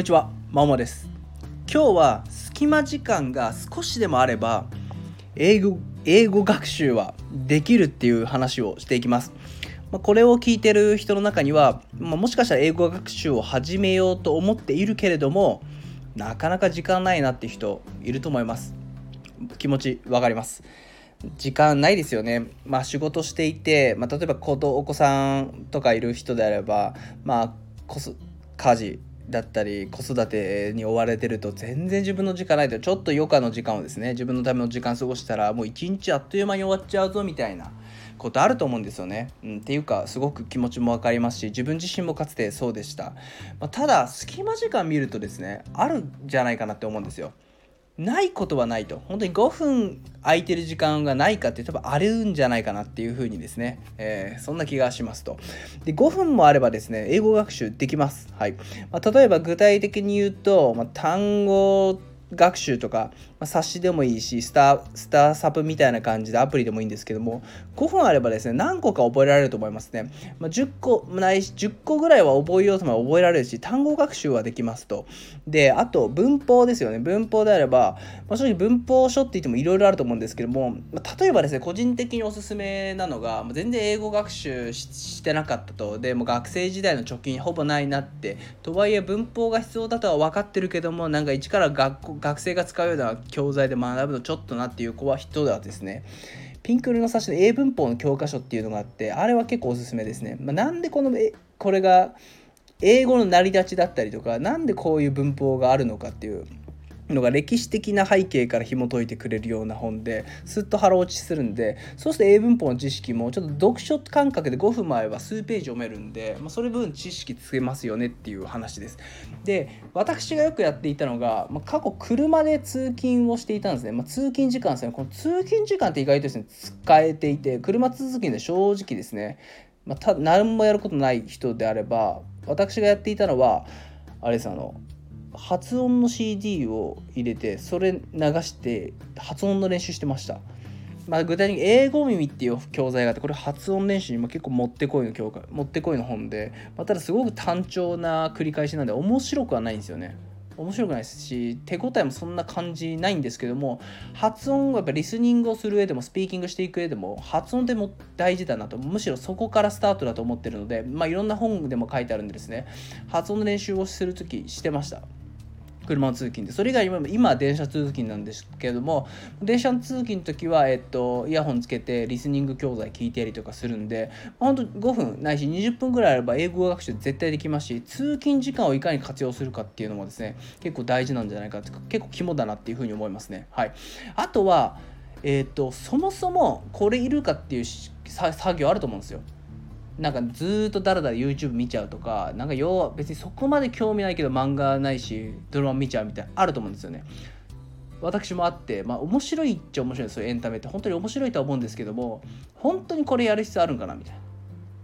んにちは、まおまです。今日は隙間時間が少しでもあれば英語英語学習はできるっていう話をしていきます。まあ、これを聞いてる人の中には、まあ、もしかしたら英語学習を始めようと思っているけれどもなかなか時間ないなって人いると思います。気持ちわかります。時間ないですよね。まあ仕事していて、まあ、例えば子とお子さんとかいる人であれば、まあ、こす家事だったり子育てに追われてると全然自分の時間ないとちょっと余暇の時間をですね自分のための時間過ごしたらもう一日あっという間に終わっちゃうぞみたいなことあると思うんですよね。うん、っていうかすごく気持ちも分かりますし自分自身もかつてそうでした。まあ、ただ隙間時間見るとですねあるんじゃないかなって思うんですよ。ないことはないと。本当に5分空いてる時間がないかって多分あるんじゃないかなっていうふうにですね、えー、そんな気がしますと。で5分もあればですね英語学習できます。はい、まあ、例えば具体的に言うと、まあ、単語学習とか、ま、冊子でもいいしスタースターサプみたいな感じでアプリでもいいんですけども5分あればですね何個か覚えられると思いますね、まあ、10個ないし10個ぐらいは覚えようとも覚えられるし単語学習はできますと。であと文法ですよね。文法であれば、まあ、正直文法書って言ってもいろいろあると思うんですけども、まあ、例えばですね個人的におすすめなのが、ま、全然英語学習してなかったと。でも学生時代の貯金ほぼないなって。とはいえ文法が必要だとは分かってるけどもなんか一から学校学生が使うような教材で学ぶのちょっとなっていう子は人ではですね。ピンク色の冊子で英文法の教科書っていうのがあってあれは結構おすすめですね、まあ、なんでこのこれが英語の成り立ちだったりとか何でこういう文法があるのかっていうのが歴史的な背景から紐解いてくれるような本ですっと腹落ちするんでそうすると英文法の知識もちょっと読書感覚で5分前は数ページ読めるんで、まあ、それ分知識つけますよねっていう話です。で私がよくやっていたのが、まあ、過去車で通勤をしていたんですね、まあ、通勤時間ですね。この通勤時間って意外とですね使えていて車通勤で正直ですね、まあ、た何もやることない人であれば私がやっていたのはあれですあの発音の CD を入れてそれ流して発音の練習してました。まあ、具体的に英語耳っていう教材があってこれ発音練習にも結構もってこいの教科もってこいの本で、まあ、ただすごく単調な繰り返しなんで面白くはないんですよね。面白くないですし手応えもそんな感じないんですけども発音はやっぱリスニングをする上でもスピーキングしていく上でも発音でも大事だなとむしろそこからスタートだと思ってるのでまあいろんな本でも書いてあるんでですね発音の練習をする時してました車通勤でそれ以外にも今電車通勤なんですけれども電車通勤の時は、えっと、イヤホンつけてリスニング教材聞いてやりとかするんでほんと5分ないし20分ぐらいあれば英語学習絶対できますし通勤時間をいかに活用するかっていうのもですね結構大事なんじゃないかって結構肝だなっていうふうに思いますね。はい。あとはえっとそもそもこれいるかっていう作業あると思うんですよ。なんかずっとだらだら YouTube 見ちゃうとかなんか要は別にそこまで興味ないけど漫画ないしドラマ見ちゃうみたいなあると思うんですよね。私もあってまあ面白いっちゃ面白いです。よエンタメって。本当に面白いとは思うんですけども本当にこれやる必要あるんかなみたいな。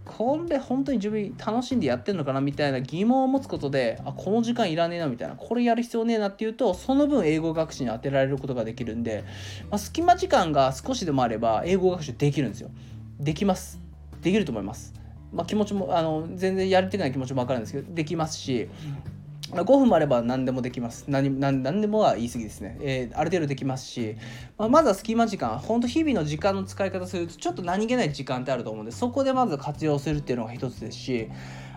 これ本当に自分楽しんでやってんのかなみたいな疑問を持つことであこの時間いらねえなみたいな。これやる必要ねえなっていうとその分英語学習に当てられることができるんで、まあ、隙間時間が少しでもあれば英語学習できるんですよ。できます。できると思います。まあ、気持ちもあの全然やりてない気持ちも分かるんですけどできますし、5分もあれば何でもできます。何何何でもは言い過ぎですね、えー、ある程度できますし、まあ、まずは隙間時間。本当日々の時間の使い方するとちょっと何気ない時間ってあると思うんでそこでまず活用するっていうのが一つですし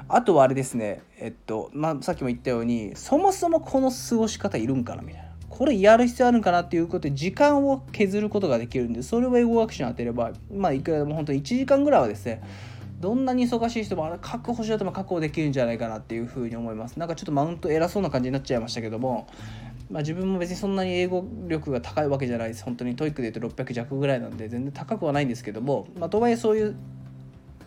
あとはあれですね。えっと、まあ、さっきも言ったようにそもそもこの過ごし方いるんかなみたいな。これやる必要あるんかなっていうことで時間を削ることができるんでそれを英語学習に当てればまあいくらでも本当1時間ぐらいはですねどんなに忙しい人もあれ確保しようとも確保できるんじゃないかなっていうふうに思います。なんかちょっとマウント偉そうな感じになっちゃいましたけども。まあ、自分も別にそんなに英語力が高いわけじゃないです本当に TOEIC で言うと600弱ぐらいなん。で全然高くはないんですけども、まあ、とはいえそういう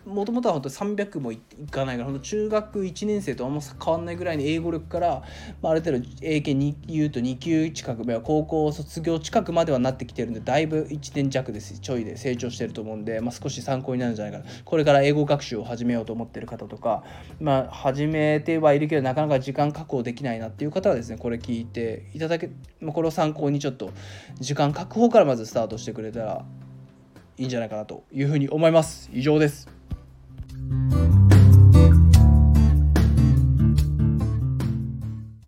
もともとは本当300もいかないから本当中学1年生とあんま変わんないぐらいに英語力から、まあ、ある程度英検で言うと2級近く高校卒業近くまではなってきてるんでだいぶ1年弱ですちょいで成長してると思うんで、まあ、少し参考になるんじゃないかな。これから英語学習を始めようと思ってる方とか、まあ、始めてはいるけどなかなか時間確保できないなっていう方はですねこれ聞いていただけ、まあ、これを参考にちょっと時間確保からまずスタートしてくれたらいいんじゃないかなというふうに思います。以上です。